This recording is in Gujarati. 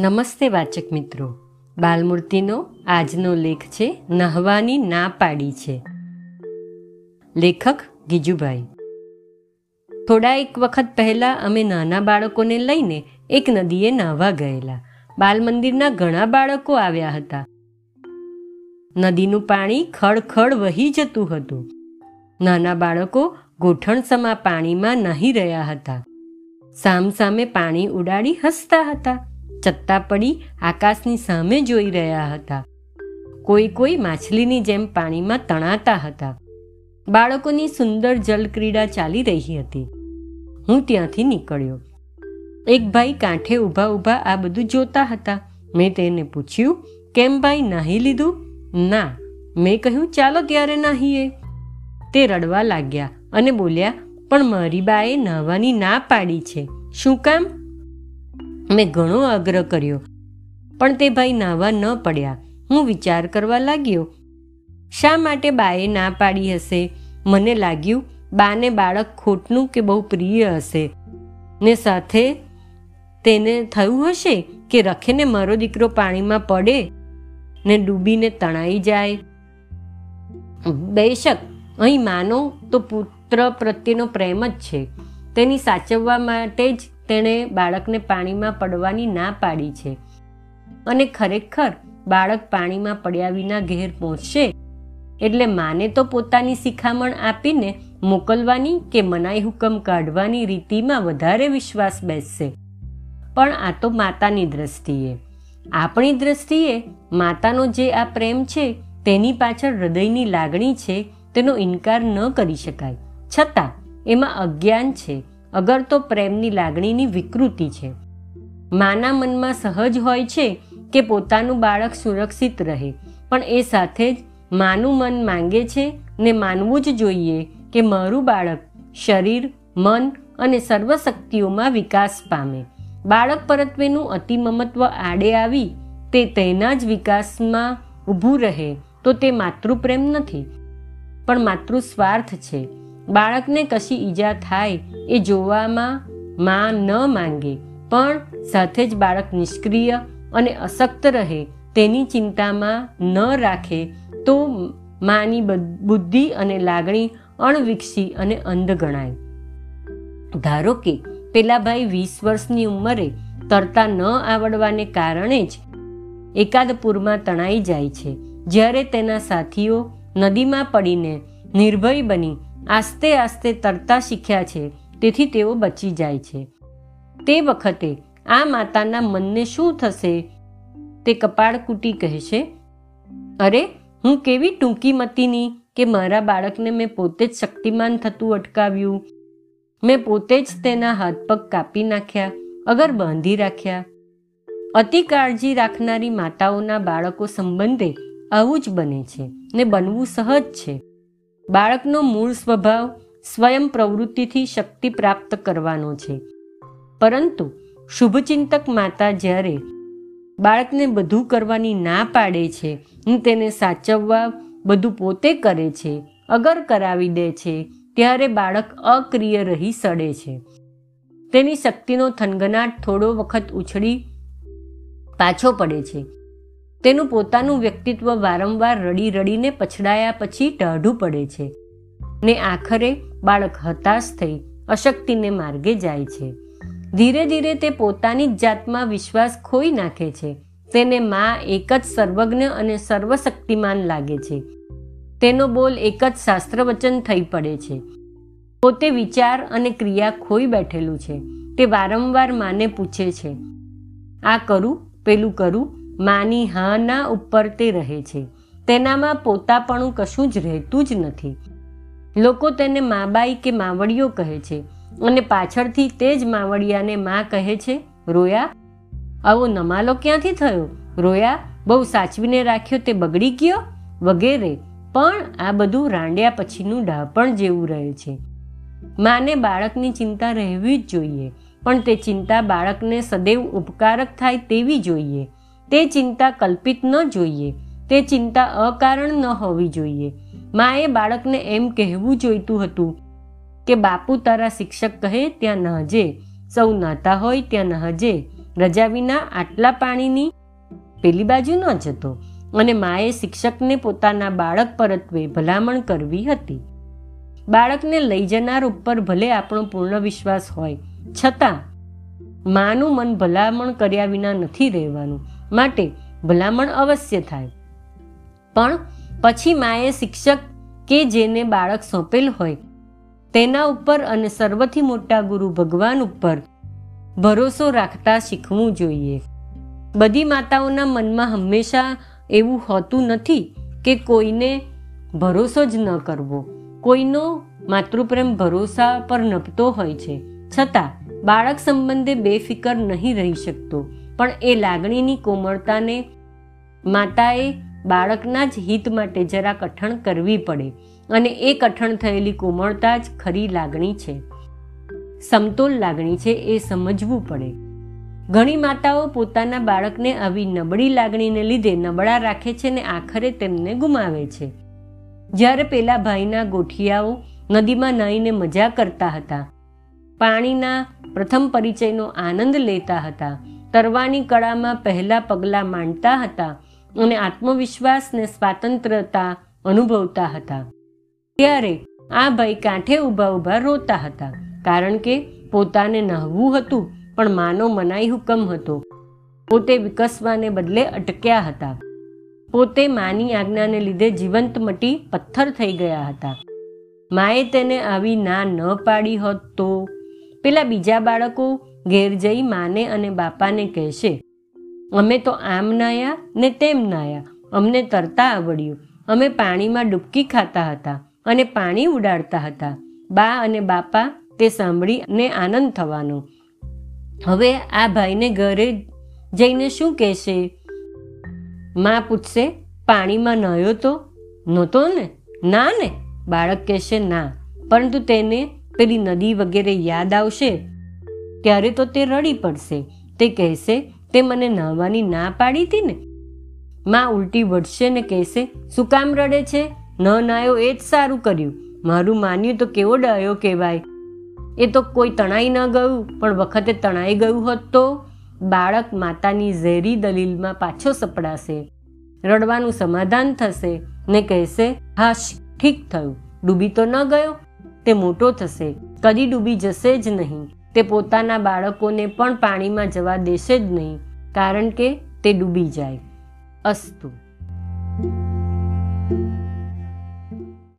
નમસ્તે વાચક મિત્રો. બાલમૂર્તિનો આજનો લેખ છે, નહવાની ના પાડી છે. લેખક ગીજુભાઈ. થોડા એક વખત પહેલા અમે નાના બાળકોને લઈને એક નદીએ નાહવા ગયેલા. બાલ મંદિરના ઘણા બાળકો આવ્યા હતા. નદીનું પાણી ખડખડ વહી જતું હતું. નાના બાળકો ગોઠણસમાં પાણીમાં નહીં રહ્યા હતા. સામસામે પાણી ઉડાડી હસતા હતા. ચત્તા પડી આકાશની સામે જોઈ રહ્યા હતા. કોઈ કોઈ માછલીની જેમ પાણીમાં તણાતા હતા. બાળકોની સુંદર જલક્રીડા ચાલી રહી હતી. હું ત્યાંથી નીકળ્યો. એક ભાઈ કાંઠે ઊભા ઊભા આ બધું જોતા હતા. મેં તેને પૂછ્યું, કેમ ભાઈ નાહી લીધું? ના. મેં કહ્યું, ચાલો ત્યારે નાહીએ. તે રડવા લાગ્યા અને બોલ્યા, પણ મારી બાએ નાહવાની ના પાડી છે. શું કામ? મેં ઘણો આગ્રહ કર્યો. પણ તે ભાઈ નાહવા ન પડ્યા. હું વિચાર કરવા લાગ્યો, શા માટે બાએ ના પાડી હશે? મને લાગ્યું બાને બાળક ખોટનું કે બહુ પ્રિય હશે. ને સાથે તેને થયું હશે કે રખેને મારો દીકરો પાણીમાં પડે? ને ડૂબીને તણાઈ જાય? બેશક, અહીં માનો તો પુત્ર પ્રત્યેનો પ્રેમ જ છે. તેની સાચવવા માટે જ તેણે બાળકને પાણીમાં પડવાની ના પાડી છે. અને ખરેખર બાળક પાણીમાં પડ્યા વિના ઘેર પહોંચશે? એટલે માને તો પોતાની શિખામણ આપીને મોકલવાની કે મનાઈ હુકમ કાઢવાની રીતિમાં વધારે વિશ્વાસ બેસશે. પણ આ તો માતાની દ્રષ્ટિએ. આપણી દ્રષ્ટિએ માતાનો જે આ પ્રેમ છે, તેની પાછળ હૃદયની લાગણી છે, તેનો ઇનકાર ન કરી શકાય. છતાં, એમાં અજ્ઞાન છે. અગર તો પ્રેમની લાગણીની વિકૃતિ છે. માના મનમાં સહજ હોય છે કે પોતાનું બાળક સુરક્ષિત રહે, પણ એ સાથે જ માનું મન માંગે છે ને માનવું જ જોઈએ કે મારું બાળક શરીર, મન અને સર્વશક્તિઓમાં વિકાસ પામે. બાળક પરત્વેનું અતિમમત્વ આડે આવી, તે તેના જ વિકાસમાં ઊભું રહે, તો તે માતૃપ્રેમ નથી, પણ માતૃ સ્વાર્થ છે. બાળકને કશી ઈજા થાય એ જોવામાં માં ન માંગે, પણ સાથે જ બાળક નિષ્ક્રિય અને અશક્ત રહે તેની ચિંતામાં ન રાખે તો માની બુદ્ધિ અને લાગણી અણવિકસી અને અંધ ગણાય. ધારો કે પેલા ભાઈ વીસ વર્ષની ઉંમરે તરતા ન આવડવાને કારણે જ એકાદ પૂરમાં તણાઈ જાય છે, જ્યારે તેના સાથીઓ નદીમાં પડીને નિર્ભય બની આસ્તે આસ્તે તરતા શીખ્યા છે. તેથી તેઓ બચી જાય છે. તે વખતે આ માતાના મનને શું થશે? તે કપાળકૂટી કહેશે, અરે, હું કેવી ટૂંકી મતીની કે મારા બાળકને મેં પોતે જ શક્તિમાન થતું અટકાવ્યું? મેં પોતે જ તેના હાથ પગ કાપી નાખ્યા, અગર બાંધી રાખ્યા. અતિ કાળજી રાખનારી માતાઓના બાળકો સંબંધે આવું જ બને છે ને બનવું સહજ છે. બાળકનો મૂળ સ્વભાવ સ્વયં પ્રવૃત્તિથી શક્તિ પ્રાપ્ત કરવાનો છે. પરંતુ શુભચિંતક માતા જ્યારે બાળકને બધું કરવાની ના પાડે છે તેને સાચવવા બધું પોતે કરે છે, અગર કરાવી દે છે, ત્યારે બાળક અક્રિય રહી સડે છે. તેની શક્તિનો થનગનાટ થોડો વખત ઉછળી પાછો પડે છે. તેનું પોતાનું વ્યક્તિત્વ વારંવાર રડી રડીને પછડાયા પછી ટાઢું પડે છે. ને આખરે બાળક હતાશ થઈ અશક્તિને માર્ગે જાય છે. ધીરે ધીરે તે પોતાની જ જાતમાં વિશ્વાસ ખોઈ નાખે છે. તેને મા એક જ સર્વજ્ઞ અને સર્વશક્તિમાન લાગે છે. તેનો બોલ એક જ શાસ્ત્ર વચન થઈ પડે છે. પોતે વિચાર અને ક્રિયા ખોઈ બેઠેલું છે. તે વારંવાર માને પૂછે છે. આ કરું, પેલું કરું માની હાના ઉપર તે રહે છે. તેનામાં પોતાપણું કશું જ રહેતું જ નથી. લોકો તેને માબાઈ કે માવડીઓ કહે છે અને પાછળથી તે જ માવડિયાને મા કહે છે, રોયા, આવો નમાલો ક્યાંથી થયો? રોયા, બહુ સાચવીને રાખ્યો તે બગડી ગયો? વગેરે. પણ આ બધું રાંડ્યા પછીનું ડાપણ જેવું રહે છે. માને બાળકની ચિંતા રહેવી જ જોઈએ, પણ તે ચિંતા બાળકને સદૈવ ઉપકારક થાય તેવી જોઈએ. તે ચિંતા કલ્પિત ન જોઈએ. તે ચિંતા અકારણ ન હોવી જોઈએ. માએ બાળકને એમ કહેવું જોઈતું હતું કે, બાપુ તારા શિક્ષક કહે, ત્યાં નહજે. સૌ નાતા હોય, ત્યાં નહજે. રજા વિના આટલા પાણીની પેલી બાજુ ન જતો. અને માએ શિક્ષકને પોતાના બાળક પરત્વે ભલામણ કરવી હતી. બાળકને લઈ જનાર ઉપર ભલે આપણો પૂર્ણ વિશ્વાસ હોય, છતાં માનું મન ભલામણ કર્યા વિના નથી રહેવાનું. માટે ભલામણ અવશ્ય થાય. પણ પછી માએ શિક્ષક કે જેને બાળક સોંપેલ હોય, તેના ઉપર અને સર્વથી મોટા ગુરુ ભગવાન ઉપર ભરોસો રાખતા શીખવું જોઈએ. બધી માતાઓના મનમાં હંમેશા એવું હોતું નથી કે કોઈને ભરોસો જ ન કરવો. કોઈનો માતૃપ્રેમ ભરોસા પર નપતો હોય છે. છતાં બાળક સંબંધે બેફિકર નહીં રહી શકતો. પણ એ લાગણીની કોમળતાને માતાએ બાળકના જ હિત માટે જરા કઠણ કરવી પડે. અને એ કઠણ થયેલી કોમળતા જ ખરી લાગણી છે. સમતોલ લાગણી છે એ સમજવું પડે. ઘણી માતાઓ પોતાના બાળકને આવી નબળી લાગણીને લીધે નબળા રાખે છે ને આખરે તેમને ગુમાવે છે. જ્યારે પેલા ભાઈના ગોઠિયાઓ નદીમાં નાહીને મજા કરતા હતા. પાણીના પ્રથમ પરિચયનો આનંદ લેતા હતા. તરવાની કળામાં પહેલા પગલાં માંડતા હતા અને આત્મવિશ્વાસ ને સ્વાતંત્રતા અનુભવતા હતા. ત્યારે આ ભાઈ કાંઠે ઊભા ઊભા રોતા હતા, કારણ કે પોતાને નહવું હતું, પણ માનો મનાઈ હુકમ હતો. પોતે વિકસવાને બદલે અટક્યા હતા. પોતે માની આજ્ઞાને લીધે જીવંત મટી પથ્થર થઈ ગયા હતા. માએ તેને આવી ના ન પાડી હોત તો? પેલા બીજા બાળકો ઘેર જઈ માને અને બાપાને કહેશે, અમે તો આમ નાયા ને તેમ નાયા. અમને તરતા આવડ્યું. અમે પાણીમાં ડૂબકી ખાતા હતા અને પાણી ઉડાડતા હતા. બા અને બાપા તે સાંભળીને આનંદ થવાનો. હવે આ ભાઈને ઘરે જઈને શું કહેશે? માં પૂછશે, પાણીમાં નયો તો? નહોતો ને? ના ને? બાળક કહેશે, ના. પરંતુ તેને પેલી નદી વગેરે યાદ આવશે ત્યારે તો તે રડી પડશે. તે કહેશે, તે મને નાહવાની ના પાડી હતી ને? માં ઉલટી વળશે ને કહેશે, શું કામ રડે છે? ન નાયો એ જ સારું કર્યું. મારું માન્યું તો કેવો ડાયો કહેવાય. એ તો કોઈ તણાઈ ન ગયું, પણ વખતે તણાઈ ગયું હોત તો બાળક માતાની ઝેરી દલીલમાં પાછો સપડાશે. રડવાનું સમાધાન થશે ને કહેશે, હાશ, ઠીક થયું. ડૂબી તો ન ગયો? તે મોટો થશે. કદી ડૂબી જશે જ નહીં. તે પોતાના બાળકોને પણ પાણીમાં જવા દેશે જ નહીં, કારણ કે તે ડૂબી જાય. અસ્તુ.